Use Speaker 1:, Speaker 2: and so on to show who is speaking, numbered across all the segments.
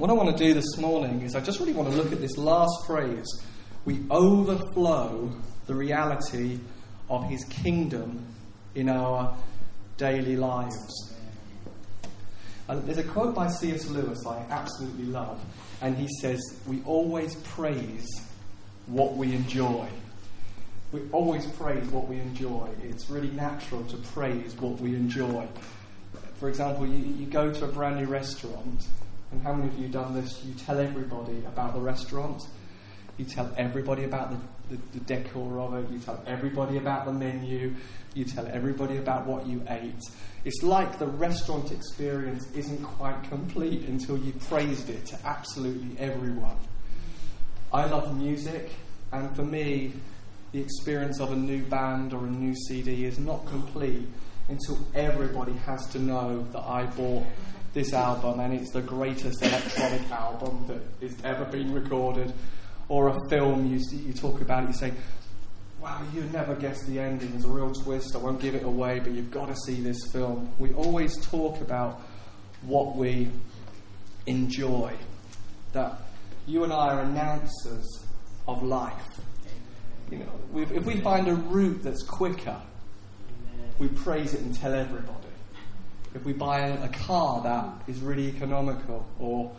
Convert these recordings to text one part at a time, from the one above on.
Speaker 1: What I want to do this morning is I just really want to look at this last phrase. We overflow the reality of his kingdom in our daily lives. Uh, there's a quote by C.S. Lewis I absolutely love, and he says, We always praise what we enjoy. We always praise what we enjoy. It's really natural to praise what we enjoy. For example, you, you go to a brand new restaurant, and how many of you have done this? You tell everybody about the restaurant. You tell everybody about the, the, the decor of it. You tell everybody about the menu. You tell everybody about what you ate. It's like the restaurant experience isn't quite complete until you've praised it to absolutely everyone. I love music, and for me, the experience of a new band or a new CD is not complete until everybody has to know that I bought this album and it's the greatest electronic album that has ever been recorded. Or a film you, you talk about, it, you say, wow, you never guess the ending. There's a real twist. I won't give it away, but you've got to see this film. We always talk about what we enjoy. That you and I are announcers of life. You know, if we find a route that's quicker, we praise it and tell everybody. If we buy a car that is really economical or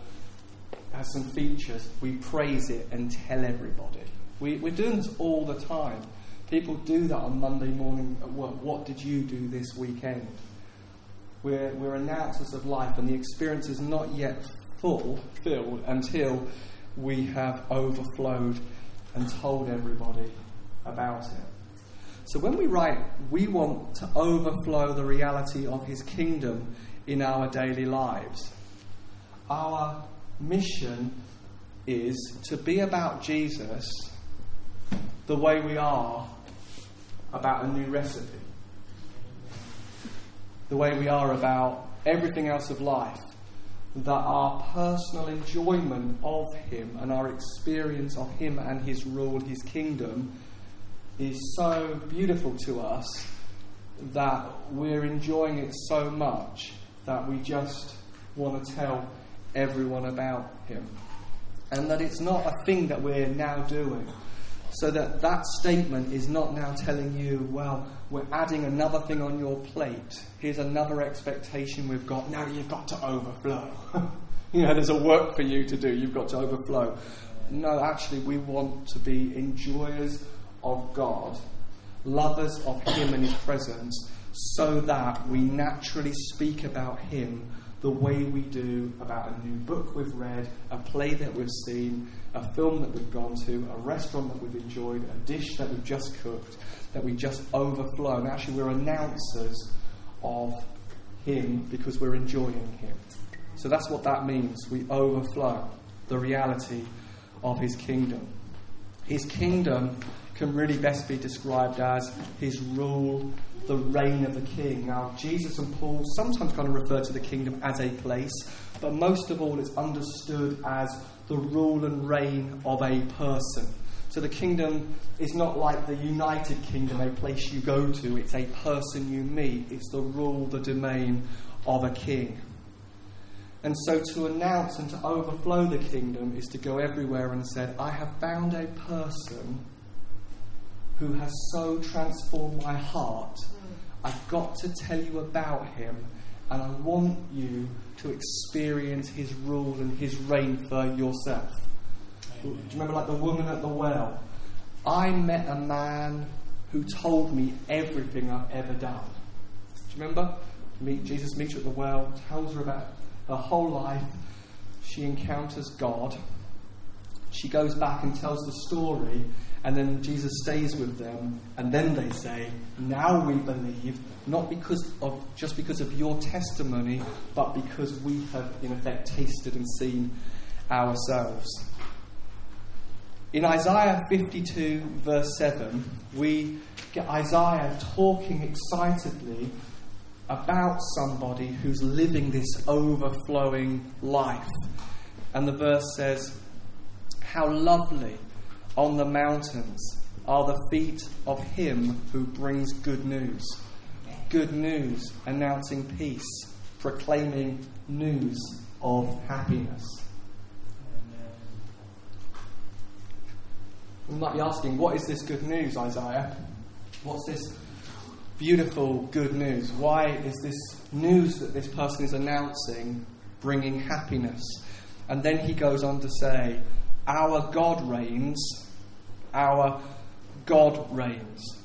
Speaker 1: has some features, we praise it and tell everybody. We, we're doing this all the time. People do that on Monday morning at work. What did you do this weekend? We're, we're announcers of life, and the experience is not yet full, filled, until we have overflowed and told everybody about it. So when we write, we want to overflow the reality of His kingdom in our daily lives. Our mission is to be about Jesus the way we are about a new recipe, the way we are about everything else of life that our personal enjoyment of Him and our experience of Him and His rule, His kingdom, is so beautiful to us that we're enjoying it so much that we just want to tell everyone about Him. And that it's not a thing that we're now doing. So that that statement is not now telling you, well, we're adding another thing on your plate. Here's another expectation we've got. Now you've got to overflow. you know, there's a work for you to do. You've got to overflow. No, actually, we want to be enjoyers of God, lovers of Him and His presence, so that we naturally speak about Him the way we do about a new book we've read, a play that we've seen, a film that we've gone to, a restaurant that we've enjoyed, a dish that we've just cooked, that we just overflow. And actually, we're announcers of Him because we're enjoying Him. So that's what that means. We overflow the reality of His kingdom. His kingdom can really best be described as His rule the reign of the king. Now, Jesus and Paul sometimes kind of refer to the kingdom as a place, but most of all, it's understood as the rule and reign of a person. So the kingdom is not like the United Kingdom, a place you go to, it's a person you meet, it's the rule, the domain of a king. And so to announce and to overflow the kingdom is to go everywhere and say, I have found a person who has so transformed my heart. Mm. I've got to tell you about him, and I want you to experience his rule and his reign for yourself. Amen. Do you remember, like the woman at the well? I met a man who told me everything I've ever done. Do you remember? Meet, Jesus meets her at the well, tells her about her whole life. She encounters God. She goes back and tells the story, and then Jesus stays with them, and then they say, Now we believe, not because of just because of your testimony, but because we have in effect tasted and seen ourselves. In Isaiah 52, verse 7, we get Isaiah talking excitedly about somebody who's living this overflowing life. And the verse says, How lovely on the mountains are the feet of him who brings good news. Good news announcing peace, proclaiming news of happiness. We might be asking, what is this good news, Isaiah? What's this beautiful good news? Why is this news that this person is announcing bringing happiness? And then he goes on to say, our God reigns, our God reigns.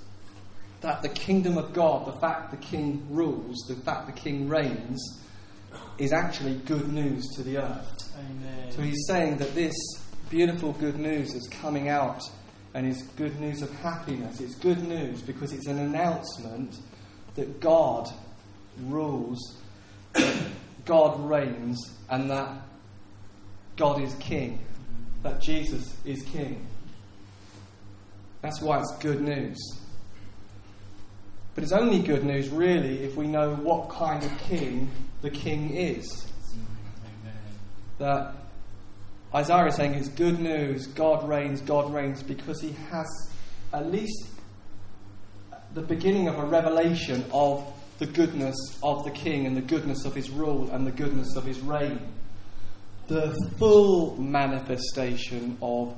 Speaker 1: That the kingdom of God, the fact the king rules, the fact the king reigns, is actually good news to the earth.
Speaker 2: Amen.
Speaker 1: So he's saying that this beautiful good news is coming out and is good news of happiness. It's good news because it's an announcement that God rules, God reigns, and that God is king, that Jesus is king. That's why it's good news. But it's only good news, really, if we know what kind of king the king is.
Speaker 2: Amen.
Speaker 1: That Isaiah is saying it's good news, God reigns, God reigns, because he has at least the beginning of a revelation of the goodness of the king and the goodness of his rule and the goodness of his reign. The full manifestation of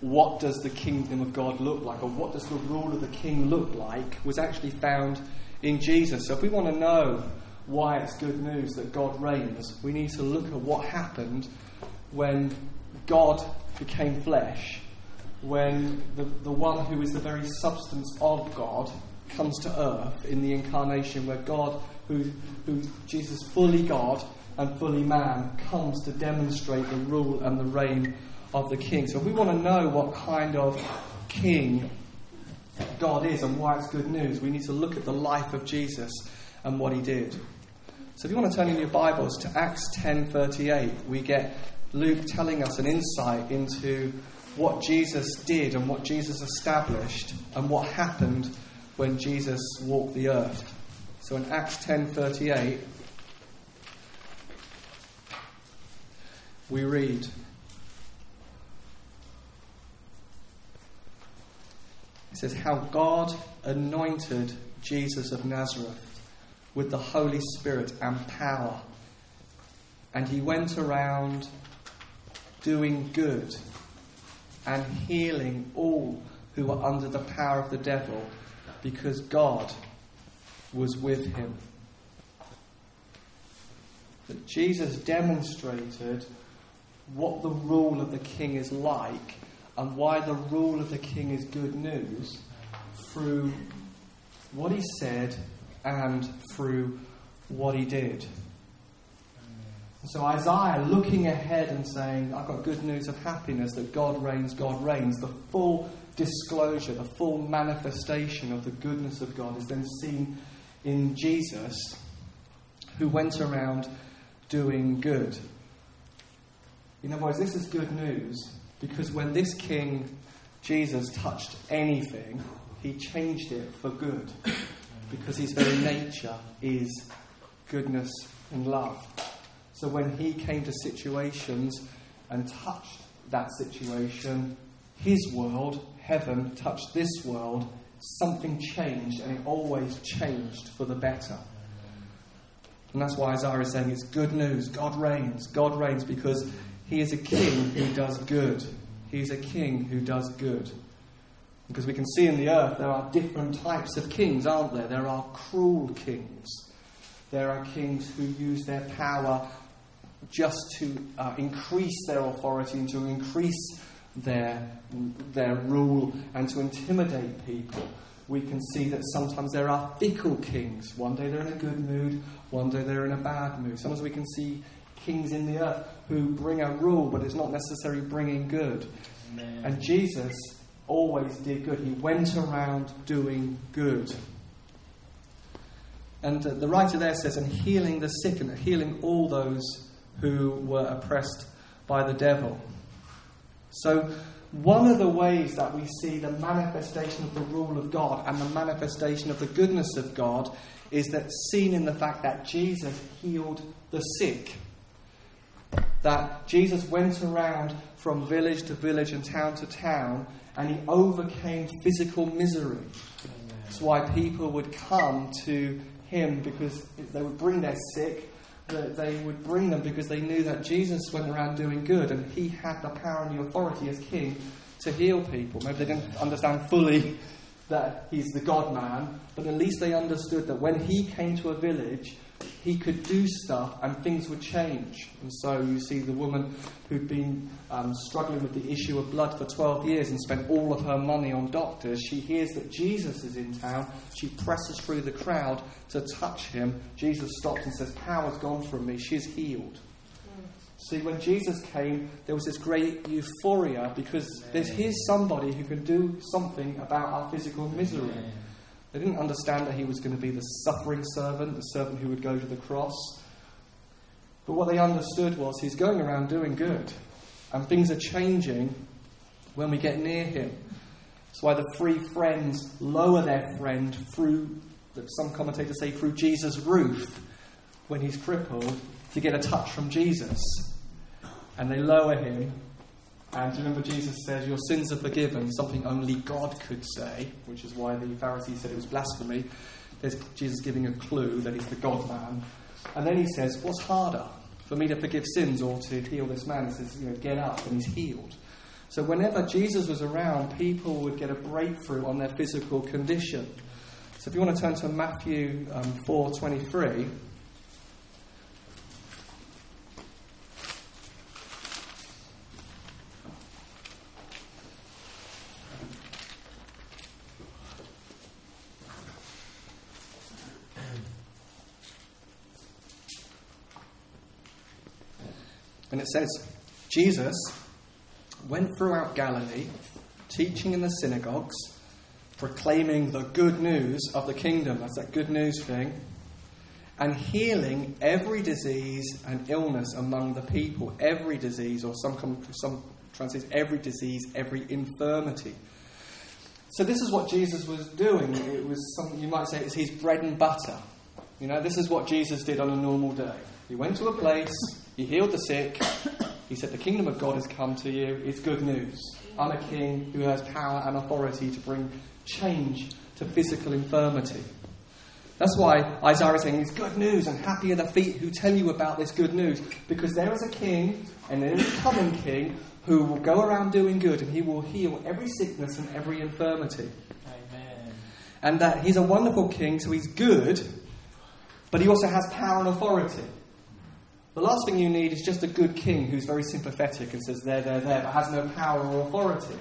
Speaker 1: what does the kingdom of God look like, or what does the rule of the king look like, was actually found in Jesus. So if we want to know why it's good news that God reigns, we need to look at what happened when God became flesh, when the, the one who is the very substance of God comes to earth in the incarnation, where God, who, who Jesus fully God and fully man, comes to demonstrate the rule and the reign of the king. So if we want to know what kind of king God is and why it's good news, we need to look at the life of Jesus and what he did. So if you want to turn in your Bibles to Acts 10:38, we get Luke telling us an insight into what Jesus did and what Jesus established and what happened when Jesus walked the earth. So in Acts 10:38 we read It says how God anointed Jesus of Nazareth with the Holy Spirit and power. And he went around doing good and healing all who were under the power of the devil because God was with him. That Jesus demonstrated what the rule of the king is like and why the rule of the king is good news through what he said and through what he did. So Isaiah looking ahead and saying, I've got good news of happiness that God reigns, God reigns. The full disclosure, the full manifestation of the goodness of God is then seen in Jesus, who went around doing good. In other words, this is good news because when this king, Jesus, touched anything, he changed it for good because his very nature is goodness and love. So when he came to situations and touched that situation, his world, heaven, touched this world, something changed and it always changed for the better. And that's why Isaiah is saying it's good news. God reigns. God reigns because he is a king who does good. He is a king who does good. Because we can see in the earth there are different types of kings, aren't there? There are cruel kings. There are kings who use their power just to uh, increase their authority and to increase their, their rule and to intimidate people. We can see that sometimes there are fickle kings. One day they're in a good mood, one day they're in a bad mood. Sometimes we can see kings in the earth who bring a rule, but it's not necessarily bringing good.
Speaker 2: Amen.
Speaker 1: And Jesus always did good. He went around doing good. And uh, the writer there says, and healing the sick and healing all those who were oppressed by the devil. So, one of the ways that we see the manifestation of the rule of God and the manifestation of the goodness of God is that seen in the fact that Jesus healed the sick. That Jesus went around from village to village and town to town and he overcame physical misery. That's why people would come to him because they would bring their sick that they would bring them because they knew that Jesus went around doing good and he had the power and the authority as king to heal people. Maybe they didn't understand fully that he's the God man, but at least they understood that when he came to a village, he could do stuff and things would change. And so you see the woman who'd been um, struggling with the issue of blood for 12 years and spent all of her money on doctors. She hears that Jesus is in town. She presses through the crowd to touch him. Jesus stops and says, Power's gone from me. She's healed. See, when Jesus came, there was this great euphoria because there's, here's somebody who can do something about our physical misery. They didn't understand that he was going to be the suffering servant, the servant who would go to the cross. But what they understood was he's going around doing good, and things are changing when we get near him. That's why the three friends lower their friend through, some commentators say, through Jesus' roof when he's crippled to get a touch from Jesus. And they lower him and remember, Jesus said, Your sins are forgiven, something only God could say, which is why the Pharisees said it was blasphemy. There's Jesus giving a clue that he's the God man. And then he says, What's harder, for me to forgive sins or to heal this man? He says, You know, get up, and he's healed. So whenever Jesus was around, people would get a breakthrough on their physical condition. So if you want to turn to Matthew um, 4 23. Says, Jesus went throughout Galilee, teaching in the synagogues, proclaiming the good news of the kingdom. That's that good news thing. And healing every disease and illness among the people. Every disease, or some, some translates every disease, every infirmity. So this is what Jesus was doing. It was something you might say is his bread and butter. You know, this is what Jesus did on a normal day. He went to a place, he healed the sick. He said, The kingdom of God has come to you. It's good news. I'm a king who has power and authority to bring change to physical infirmity. That's why Isaiah is saying it's good news and happy are the feet who tell you about this good news. Because there is a king and there is a coming king who will go around doing good and he will heal every sickness and every infirmity. Amen. And that he's a wonderful king, so he's good, but he also has power and authority. The last thing you need is just a good king who's very sympathetic and says, there, there, there, but has no power or authority.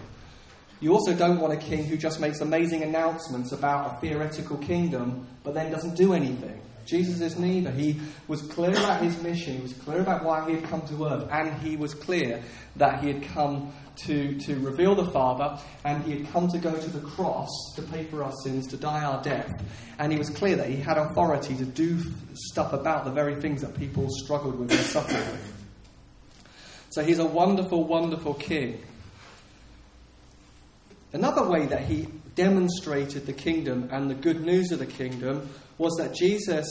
Speaker 1: You also don't want a king who just makes amazing announcements about a theoretical kingdom, but then doesn't do anything. Jesus is neither. He was clear about his mission, he was clear about why he had come to earth, and he was clear that he had come to, to reveal the Father, and he had come to go to the cross to pay for our sins, to die our death. And he was clear that he had authority to do stuff about the very things that people struggled with and suffered with. So he's a wonderful, wonderful king. Another way that he demonstrated the kingdom and the good news of the kingdom was that Jesus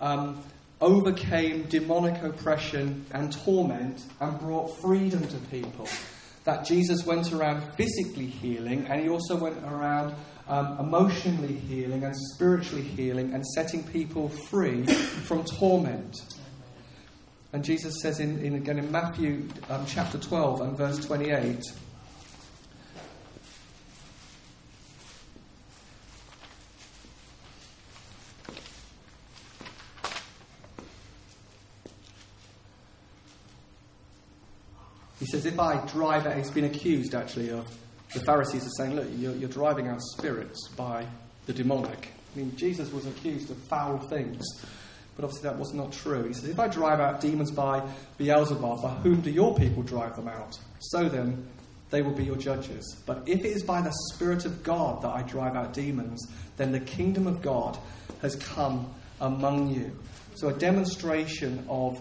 Speaker 1: um, overcame demonic oppression and torment and brought freedom to people that Jesus went around physically healing and he also went around um, emotionally healing and spiritually healing and setting people free from torment. And Jesus says in, in again in Matthew um, chapter 12 and verse 28 Says, if I drive out, he's been accused actually of, the Pharisees are saying, look, you're, you're driving out spirits by the demonic. I mean, Jesus was accused of foul things, but obviously that was not true. He says, if I drive out demons by Beelzebub, by whom do your people drive them out? So then, they will be your judges. But if it is by the Spirit of God that I drive out demons, then the kingdom of God has come among you. So, a demonstration of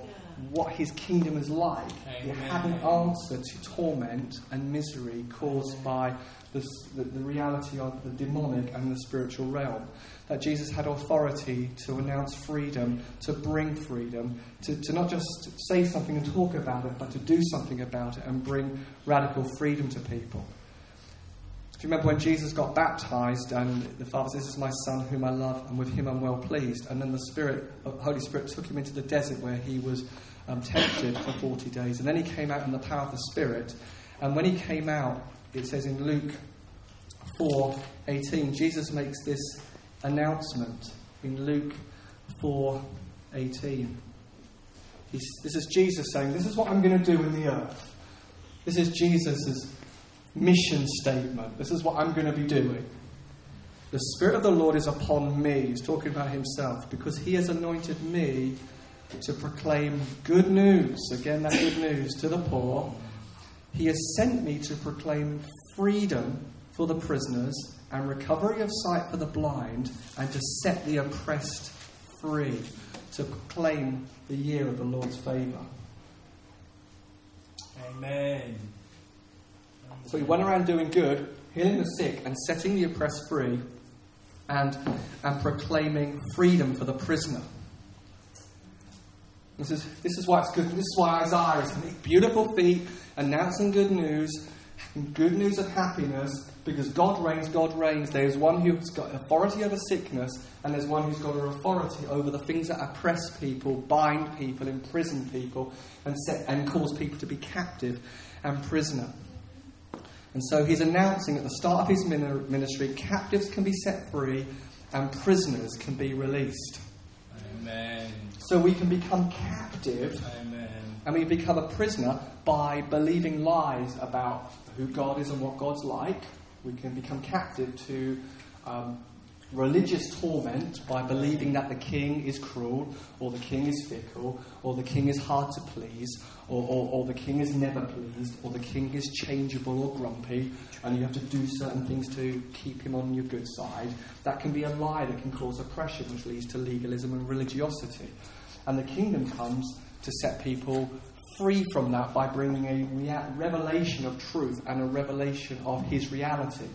Speaker 1: what his kingdom is like. Amen. An answer to torment and misery caused by the, the, the, reality of the demonic and the spiritual realm. That Jesus had authority to announce freedom, to bring freedom, to, to not just say something and talk about it, but to do something about it and bring radical freedom to people. Do you remember when Jesus got baptized and the Father says, This is my Son whom I love, and with him I'm well pleased? And then the Spirit, the Holy Spirit took him into the desert where he was um, tempted for 40 days. And then he came out in the power of the Spirit. And when he came out, it says in Luke 4:18, Jesus makes this announcement in Luke 4:18. This is Jesus saying, "This is what I'm going to do in the earth. This is Jesus' mission statement. This is what I'm going to be doing." The Spirit of the Lord is upon me. He's talking about himself because he has anointed me to proclaim good news. Again, that good news to the poor. He has sent me to proclaim freedom for the prisoners and recovery of sight for the blind and to set the oppressed free, to proclaim the year of the Lord's favour.
Speaker 2: Amen.
Speaker 1: So he went around doing good, healing the sick, and setting the oppressed free, and, and proclaiming freedom for the prisoner. This is, this is why it's good. This is why Isaiah is make beautiful feet, announcing good news, good news of happiness, because God reigns, God reigns. There's one who's got authority over sickness, and there's one who's got authority over the things that oppress people, bind people, imprison people, and, set, and cause people to be captive and prisoner. And so he's announcing at the start of his ministry captives can be set free and prisoners can be released.
Speaker 2: Amen.
Speaker 1: So we can become captive
Speaker 2: Amen.
Speaker 1: and we become a prisoner by believing lies about who God is and what God's like. We can become captive to um, religious torment by believing that the king is cruel, or the king is fickle, or the king is hard to please, or, or, or, the king is never pleased, or the king is changeable or grumpy, and you have to do certain things to keep him on your good side. That can be a lie that can cause oppression, which leads to legalism and religiosity. And the kingdom comes to set people free from that by bringing a rea- revelation of truth and a revelation of his reality.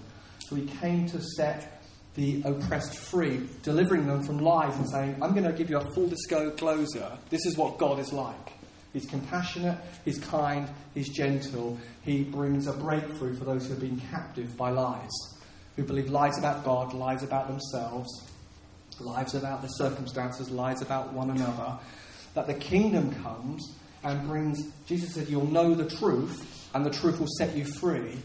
Speaker 1: So he came to set the oppressed free, delivering them from lies and saying, I'm going to give you a full disclosure. This is what God is like. He's compassionate, he's kind, he's gentle. He brings a breakthrough for those who have been captive by lies, who believe lies about God, lies about themselves, lies about the circumstances, lies about one another. That the kingdom comes and brings, Jesus said, You'll know the truth, and the truth will set you free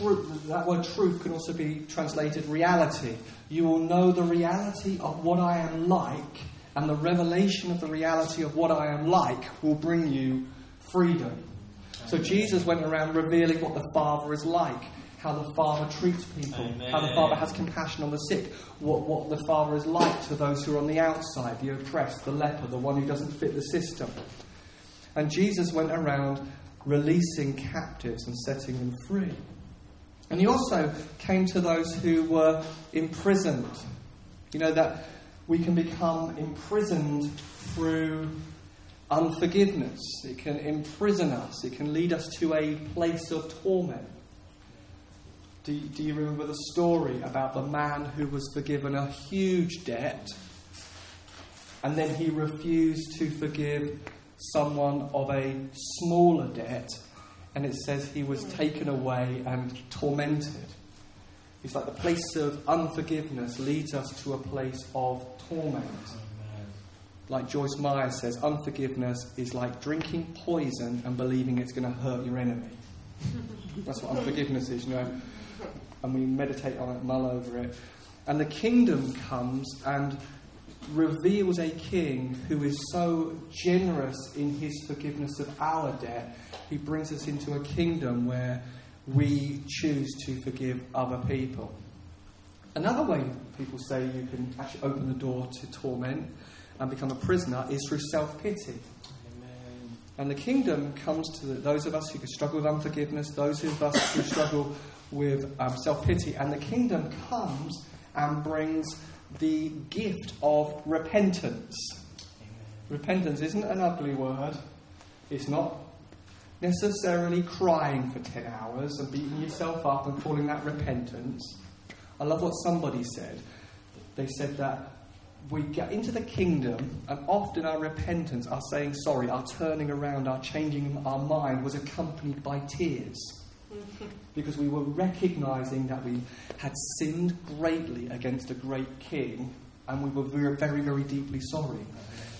Speaker 1: truth, that word truth can also be translated reality. You will know the reality of what I am like, and the revelation of the reality of what I am like will bring you freedom. So Jesus went around revealing what the Father is like, how the Father treats people, Amen. how the Father has compassion on the sick, what, what the Father is like to those who are on the outside, the oppressed, the leper, the one who doesn't fit the system. And Jesus went around releasing captives and setting them free. And he also came to those who were imprisoned. You know, that we can become imprisoned through unforgiveness. It can imprison us, it can lead us to a place of torment. Do, do you remember the story about the man who was forgiven a huge debt and then he refused to forgive someone of a smaller debt and it says he was taken away and tormented. It's like the place of unforgiveness leads us to a place of torment. Like Joyce Meyer says, unforgiveness is like drinking poison and believing it's going to hurt your enemy. That's what unforgiveness is, you know. And we meditate on it, mull over it. And the kingdom comes and reveals a king who is so generous in his forgiveness of our debt, he brings us into a kingdom where we choose to forgive other people. Another way people say you can actually open the door to torment and become a prisoner is through self pity. And the kingdom comes to those of us who can struggle with unforgiveness, those of us who struggle with um, self pity, and the kingdom comes and brings the gift of repentance. Repentance isn't an ugly word. It's not necessarily crying for 10 hours and beating yourself up and calling that repentance. I love what somebody said. They said that we get into the kingdom, and often our repentance, our saying sorry, our turning around, our changing our mind was accompanied by tears because we were recognizing that we had sinned greatly against a great king and we were very, very, deeply sorry.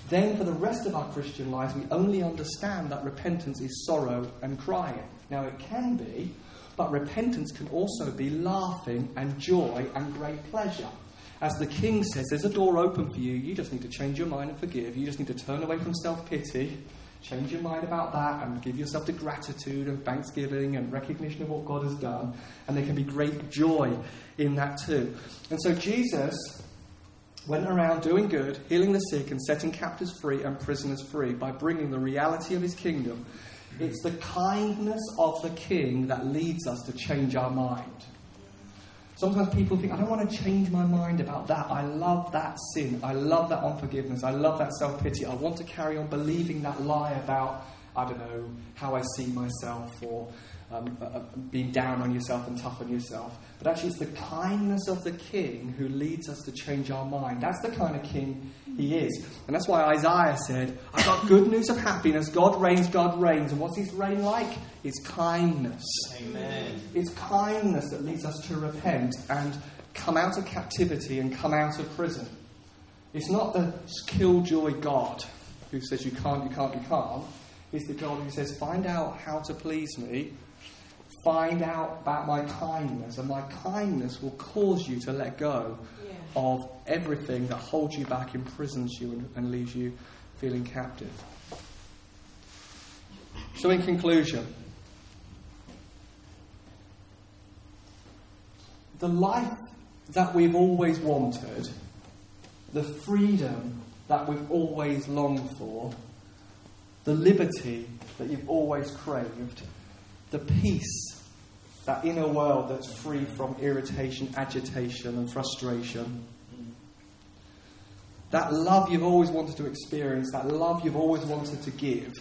Speaker 1: Then, for the rest of our Christian lives, we only understand that repentance is sorrow and crying. Now, it can be, But repentance can also be laughing and joy and great pleasure. As the king says, there's a door open for you. You just need to change your mind and forgive. You just need to turn away from self pity, change your mind about that, and give yourself to gratitude and thanksgiving and recognition of what God has done. And there can be great joy in that too. And so Jesus went around doing good, healing the sick, and setting captives free and prisoners free by bringing the reality of his kingdom. It's the kindness of the king that leads us to change our mind. Sometimes people think, I don't want to change my mind about that. I love that sin. I love that unforgiveness. I love that self pity. I want to carry on believing that lie about, I don't know, how I see myself or um, uh, uh, being down on yourself and tough on yourself. But actually, it's the kindness of the king who leads us to change our mind. That's the kind of king he is. And that's why Isaiah said, I've got good news of happiness. God reigns, God reigns. And what's his reign like? It's kindness.
Speaker 2: Amen.
Speaker 1: It's kindness that leads us to repent and come out of captivity and come out of prison. It's not the killjoy God who says you can't, you can't, you can't. It's the God who says, find out how to please me find out about my kindness, and my kindness will cause you to let go yeah. of everything that holds you back, imprisons you, and, and leaves you feeling captive. So, in conclusion, the life that we've always wanted, the freedom that we've always longed for, the liberty that you've always craved, the peace, that inner world that's free from irritation, agitation, and frustration. That love you've always wanted to experience, that love you've always wanted to give,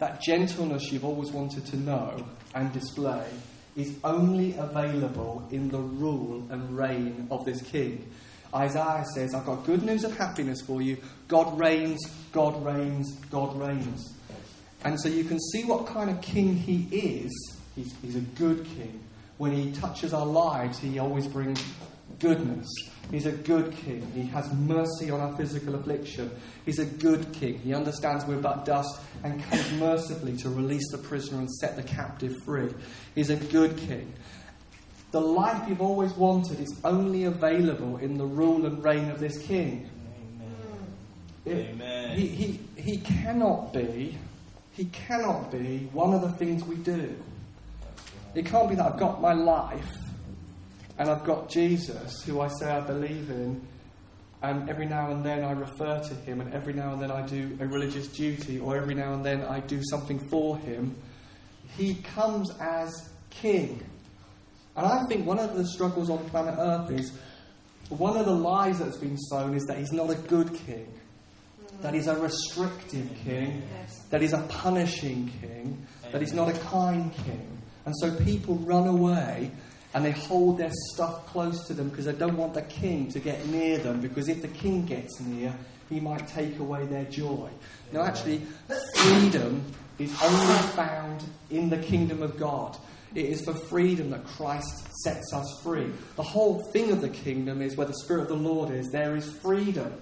Speaker 1: that gentleness you've always wanted to know and display is only available in the rule and reign of this king. Isaiah says, I've got good news of happiness for you. God reigns, God reigns, God reigns. And so you can see what kind of king he is. He's, he's a good king. When he touches our lives, he always brings goodness. He's a good king. He has mercy on our physical affliction. He's a good king. He understands we're but dust and comes mercifully to release the prisoner and set the captive free. He's a good king. The life you've always wanted is only available in the rule and reign of this king.
Speaker 2: Amen. It, Amen.
Speaker 1: He, he, he cannot be he cannot be one of the things we do. It can't be that I've got my life and I've got Jesus, who I say I believe in, and every now and then I refer to him, and every now and then I do a religious duty, or every now and then I do something for him. He comes as king. And I think one of the struggles on planet Earth is one of the lies that's been sown is that he's not a good king that he's a restrictive king, that he's a punishing king, that he's not a kind king. And so people run away and they hold their stuff close to them because they don't want the king to get near them because if the king gets near, he might take away their joy. Now, actually, freedom is only found in the kingdom of God. It is for freedom that Christ sets us free. The whole thing of the kingdom is where the Spirit of the Lord is, there is freedom.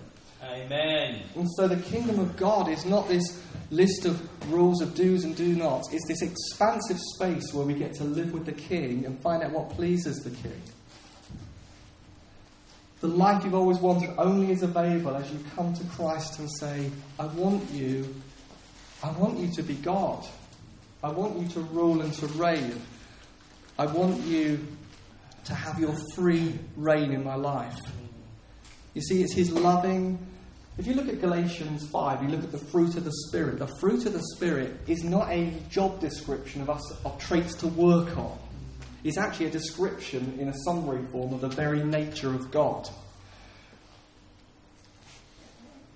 Speaker 2: Amen.
Speaker 1: And so the kingdom of God is not this list of rules of do's and do nots. It's this expansive space where we get to live with the king and find out what pleases the king. The life you've always wanted only is available as you come to Christ and say, I want you, I want you to be God. I want you to rule and to reign. I want you to have your free reign in my life. You see, it's his loving, if you look at Galatians 5, you look at the fruit of the Spirit. The fruit of the Spirit is not a job description of us of traits to work on. It's actually a description in a summary form of the very nature of God.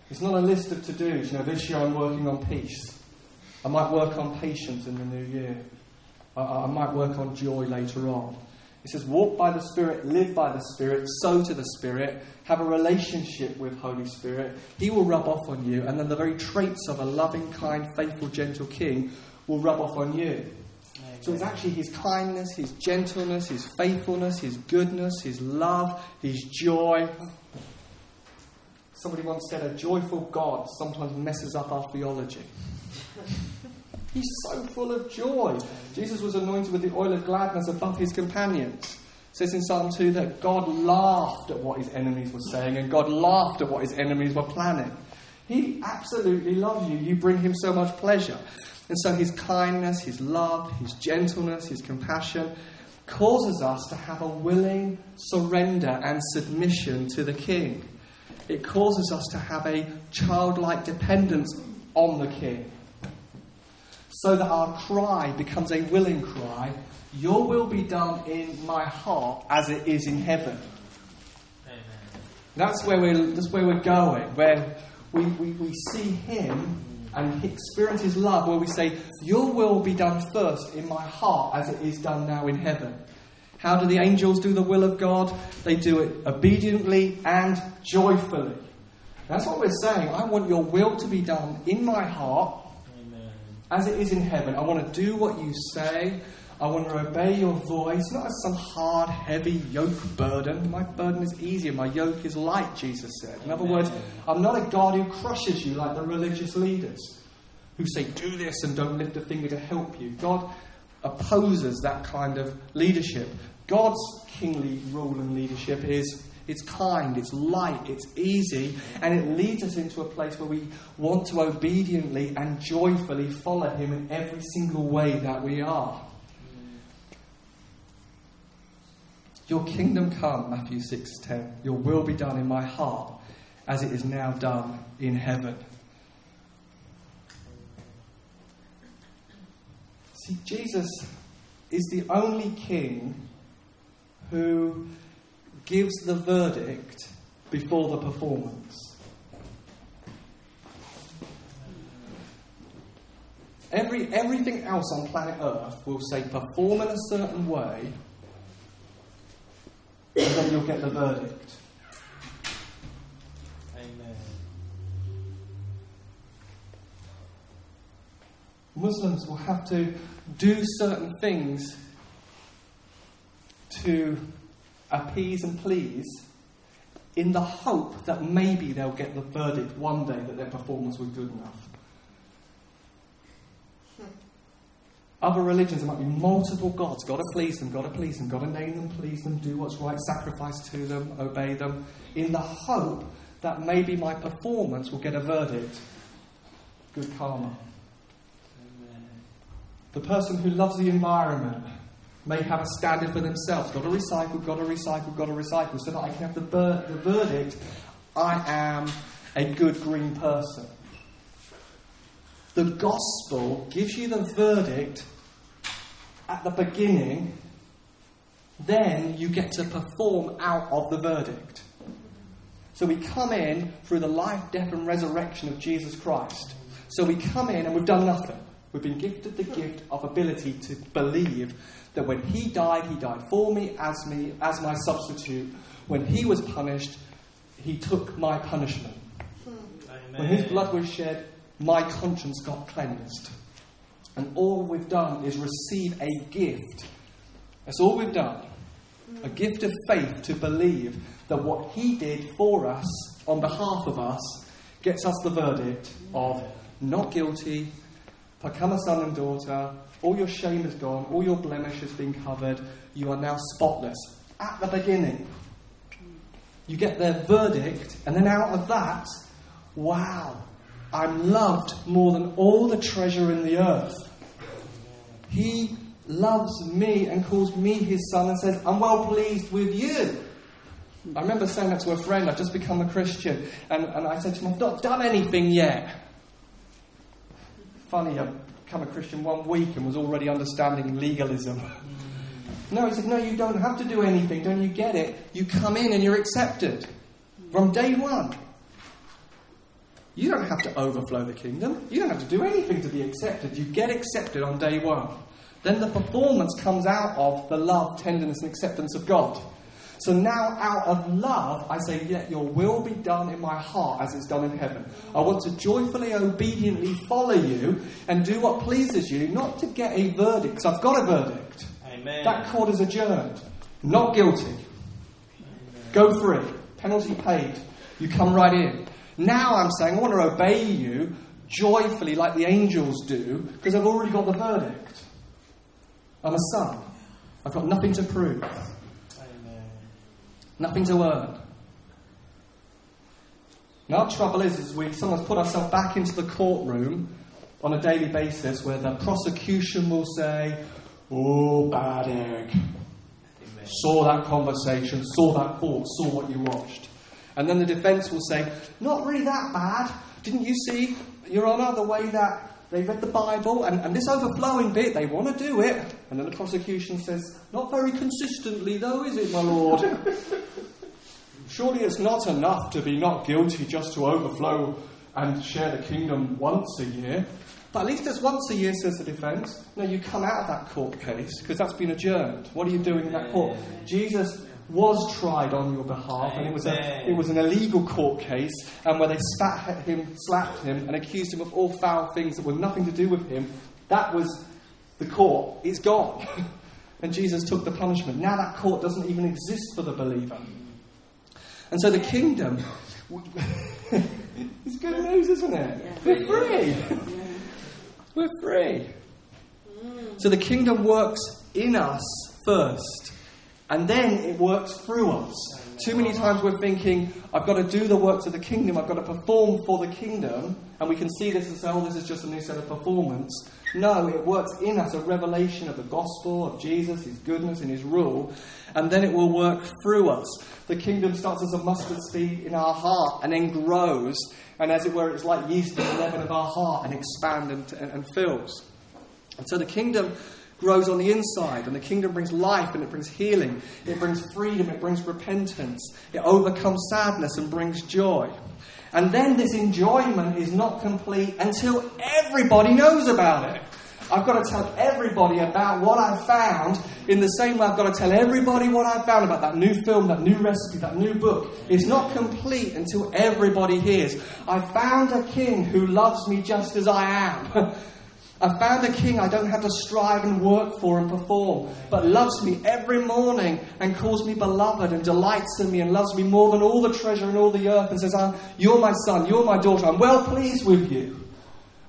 Speaker 1: It's not a list of to dos. You know, this year I'm working on peace. I might work on patience in the new year. I, I might work on joy later on. He says, walk by the Spirit, live by the Spirit, sow to the Spirit, have a relationship with Holy Spirit. He will rub off on you, and then the very traits of a loving, kind, faithful, gentle King will rub off on you. So it's actually his kindness, his gentleness, his faithfulness, his goodness, his love, his joy. Somebody once said a joyful God sometimes messes up our theology. He's so full of joy. Jesus was anointed with the oil of gladness above his companions. It says in Psalm 2 that God laughed at what his enemies were saying and God laughed at what his enemies were planning. He absolutely loves you. You bring him so much pleasure. And so his kindness, his love, his gentleness, his compassion causes us to have a willing surrender and submission to the king. It causes us to have a childlike dependence on the king so that our cry becomes a willing cry. Your will be done in my heart as it is in heaven. Amen. That's where we're, that's where we're going, where we, we, we see Him and experience His love, where we say, Your will be done first in my heart as it is done now in heaven. How do the angels do the will of God? They do it obediently and joyfully. That's what we're saying. I want your will to be done in my heart as it is in heaven. I want to do what you say. I want to obey your voice, not as some hard, heavy yoke burden. My burden is easier, my yoke is light, Jesus said. In other words, I'm not a God who crushes you like the religious leaders who say, do this and don't lift a finger to help you. God opposes that kind of leadership. God's kingly rule and leadership is it's kind, it's light, it's easy, and it leads us into a place where we want to obediently and joyfully follow Him in every single way that we are. Your kingdom come, Matthew 6:10. Your will be done in my heart as it is now done in heaven. See, Jesus is the only king who gives the verdict before the performance. Every, everything else on planet Earth will say perform in a certain way, and then you'll get the verdict.
Speaker 2: Amen.
Speaker 1: Muslims will have to do certain things to appease and please in the hope that maybe they'll get the verdict one day that their performance was good enough. Hmm. Other religions, there might be multiple gods. Got to please them, got to please them, got to name them, please them, do what's right, sacrifice to them, obey them, in the hope that maybe my performance will get a verdict. Good karma. Amen. The person who loves the environment, may have a standard for themselves. Got to recycle, got to recycle, got to recycle, so that I can have the, ber- the verdict I am a good green person. The gospel gives you the verdict at the beginning, then you get to perform out of the verdict. So we come in through the life, death, and resurrection of Jesus Christ. So we come in and we've done nothing. We've been gifted the gift of ability to believe that when he died, he died for me as me as my substitute. When he was punished, he took my punishment. Amen. When his blood was shed, my conscience got cleansed. And all we've done is receive a gift. That's all we've done. A hmm. gift of faith to believe that what he did for us on behalf of us gets us the verdict of not guilty, become a son and daughter, all your shame is gone, all your blemish has been covered, you are now spotless. At the beginning, you get their verdict, and then out of that, wow, I'm loved more than all the treasure in the earth. He loves me and calls me his son and says, I'm well pleased with you. I remember saying that to a friend, I've just become a Christian, and, and I said to him, I've not done anything yet. Funny, I've become a Christian one week and was already understanding legalism. No, he said, No, you don't have to do anything. Don't you get it? You come in and you're accepted from day one. You don't have to overflow the kingdom. You don't have to do anything to be accepted. You get accepted on day one. Then the performance comes out of the love, tenderness, and acceptance of God. So now, out of love, I say, Let your will be done in my heart as it's done in heaven. I want to joyfully, obediently follow you and do what pleases you, not to get a verdict, because I've got a verdict. Amen. That court is adjourned. Not guilty. Amen. Go free. Penalty paid. You come right in. Now I'm saying, I want to obey you joyfully like the angels do because I've already got the verdict. I'm a son. I've got nothing to prove. Nothing to earn. Now, our trouble is, is we sometimes put ourselves back into the courtroom on a daily basis where the prosecution will say, Oh, bad egg.
Speaker 2: Amen.
Speaker 1: Saw that conversation, saw that court, saw what you watched. And then the defence will say, Not really that bad. Didn't you see, Your Honour, the way that they read the Bible and, and this overflowing bit, they want to do it. And then the prosecution says, Not very consistently, though, is it, my lord? Surely it's not enough to be not guilty just to overflow and share the kingdom once a year. But at least it's once a year, says the defence. No, you come out of that court case because that's been adjourned. What are you doing in that court? Jesus was tried on your behalf, and it was a it was an illegal court case, and where they spat at him, slapped him, and accused him of all foul things that were nothing to do with him. That was the court. It's gone, and Jesus took the punishment. Now that court doesn't even exist for the believer. And so the kingdom. it's good news, isn't it? We're free. We're free. So the kingdom works in us first, and then it works through us. Too many times we're thinking, I've got to do the works of the kingdom, I've got to perform for the kingdom, and we can see this and say, oh, this is just a new set of performance. No, it works in us, a revelation of the gospel, of Jesus, his goodness, and his rule, and then it will work through us. The kingdom starts as a mustard seed in our heart and then grows, and as it were, it's like yeast in the leaven of our heart and expands and, and, and fills. And so the kingdom grows on the inside, and the kingdom brings life and it brings healing, it brings freedom, it brings repentance, it overcomes sadness and brings joy. And then this enjoyment is not complete until everybody knows about it. I've got to tell everybody about what I found in the same way I've got to tell everybody what I found about that new film, that new recipe, that new book. It's not complete until everybody hears. I found a king who loves me just as I am. I found a king I don't have to strive and work for and perform, but loves me every morning and calls me beloved and delights in me and loves me more than all the treasure in all the earth and says, "Ah, You're my son, you're my daughter, I'm well pleased with you.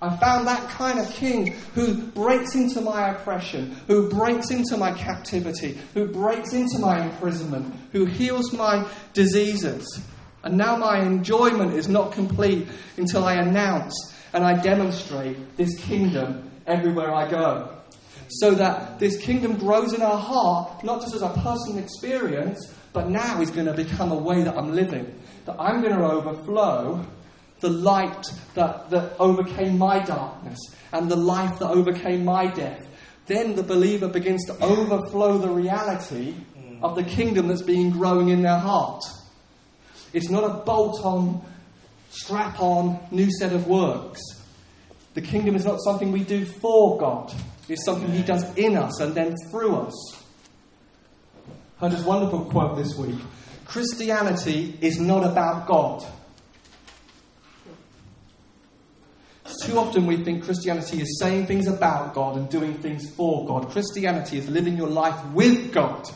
Speaker 1: I found that kind of king who breaks into my oppression, who breaks into my captivity, who breaks into my imprisonment, who heals my diseases. And now my enjoyment is not complete until I announce and I demonstrate this kingdom everywhere I go. So that this kingdom grows in our heart, not just as a personal experience, but now is going to become a way that I'm living. That I'm going to overflow the light that, that overcame my darkness and the life that overcame my death. Then the believer begins to overflow the reality of the kingdom that's being growing in their heart. It's not a bolt on, strap on, new set of works. The kingdom is not something we do for God, it's something He does in us and then through us. Heard this wonderful quote this week Christianity is not about God. Too often we think Christianity is saying things about God and doing things for God. Christianity is living your life with God.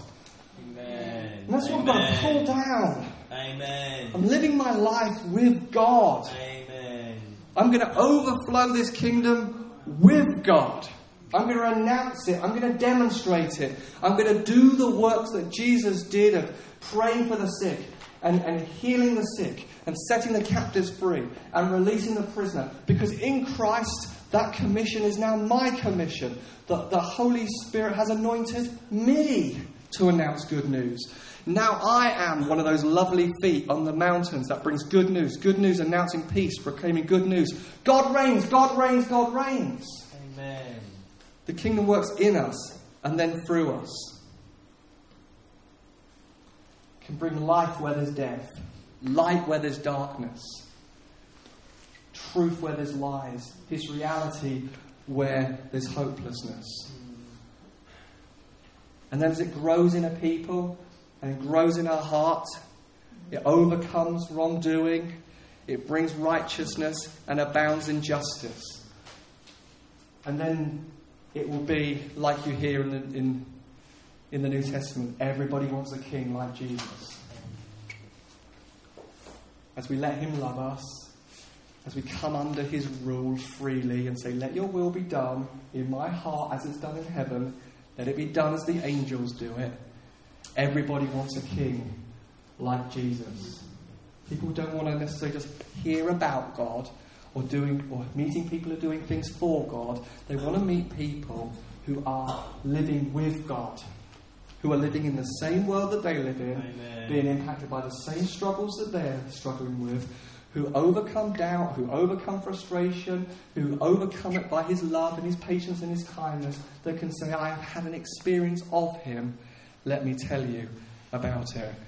Speaker 2: Amen.
Speaker 1: And that's what we've got to pull down.
Speaker 2: Amen.
Speaker 1: I'm living my life with God.
Speaker 2: Amen.
Speaker 1: I'm going to overflow this kingdom with God. I'm going to announce it. I'm going to demonstrate it. I'm going to do the works that Jesus did of praying for the sick and, and healing the sick and setting the captives free and releasing the prisoner. Because in Christ, that commission is now my commission. The, the Holy Spirit has anointed me to announce good news. Now I am one of those lovely feet on the mountains that brings good news. Good news announcing peace, proclaiming good news. God reigns, God reigns, God reigns.
Speaker 2: Amen.
Speaker 1: The kingdom works in us and then through us. Can bring life where there's death, light where there's darkness, truth where there's lies, His reality where there's hopelessness. Mm. And then as it grows in a people and grows in our heart, it overcomes wrongdoing, it brings righteousness and abounds in justice. And then it will be like you hear in the, in, in the New Testament everybody wants a king like Jesus. As we let him love us as we come under his rule freely and say, Let your will be done in my heart as it's done in heaven, let it be done as the angels do it. Everybody wants a king like Jesus. People don't want to necessarily just hear about God or doing or meeting people who are doing things for God. They want to meet people who are living with God, who are living in the same world that they live in,
Speaker 2: Amen.
Speaker 1: being impacted by the same struggles that they're struggling with, who overcome doubt, who overcome frustration, who overcome it by his love and his patience and his kindness, that can say, I have had an experience of him. Let me tell you about it.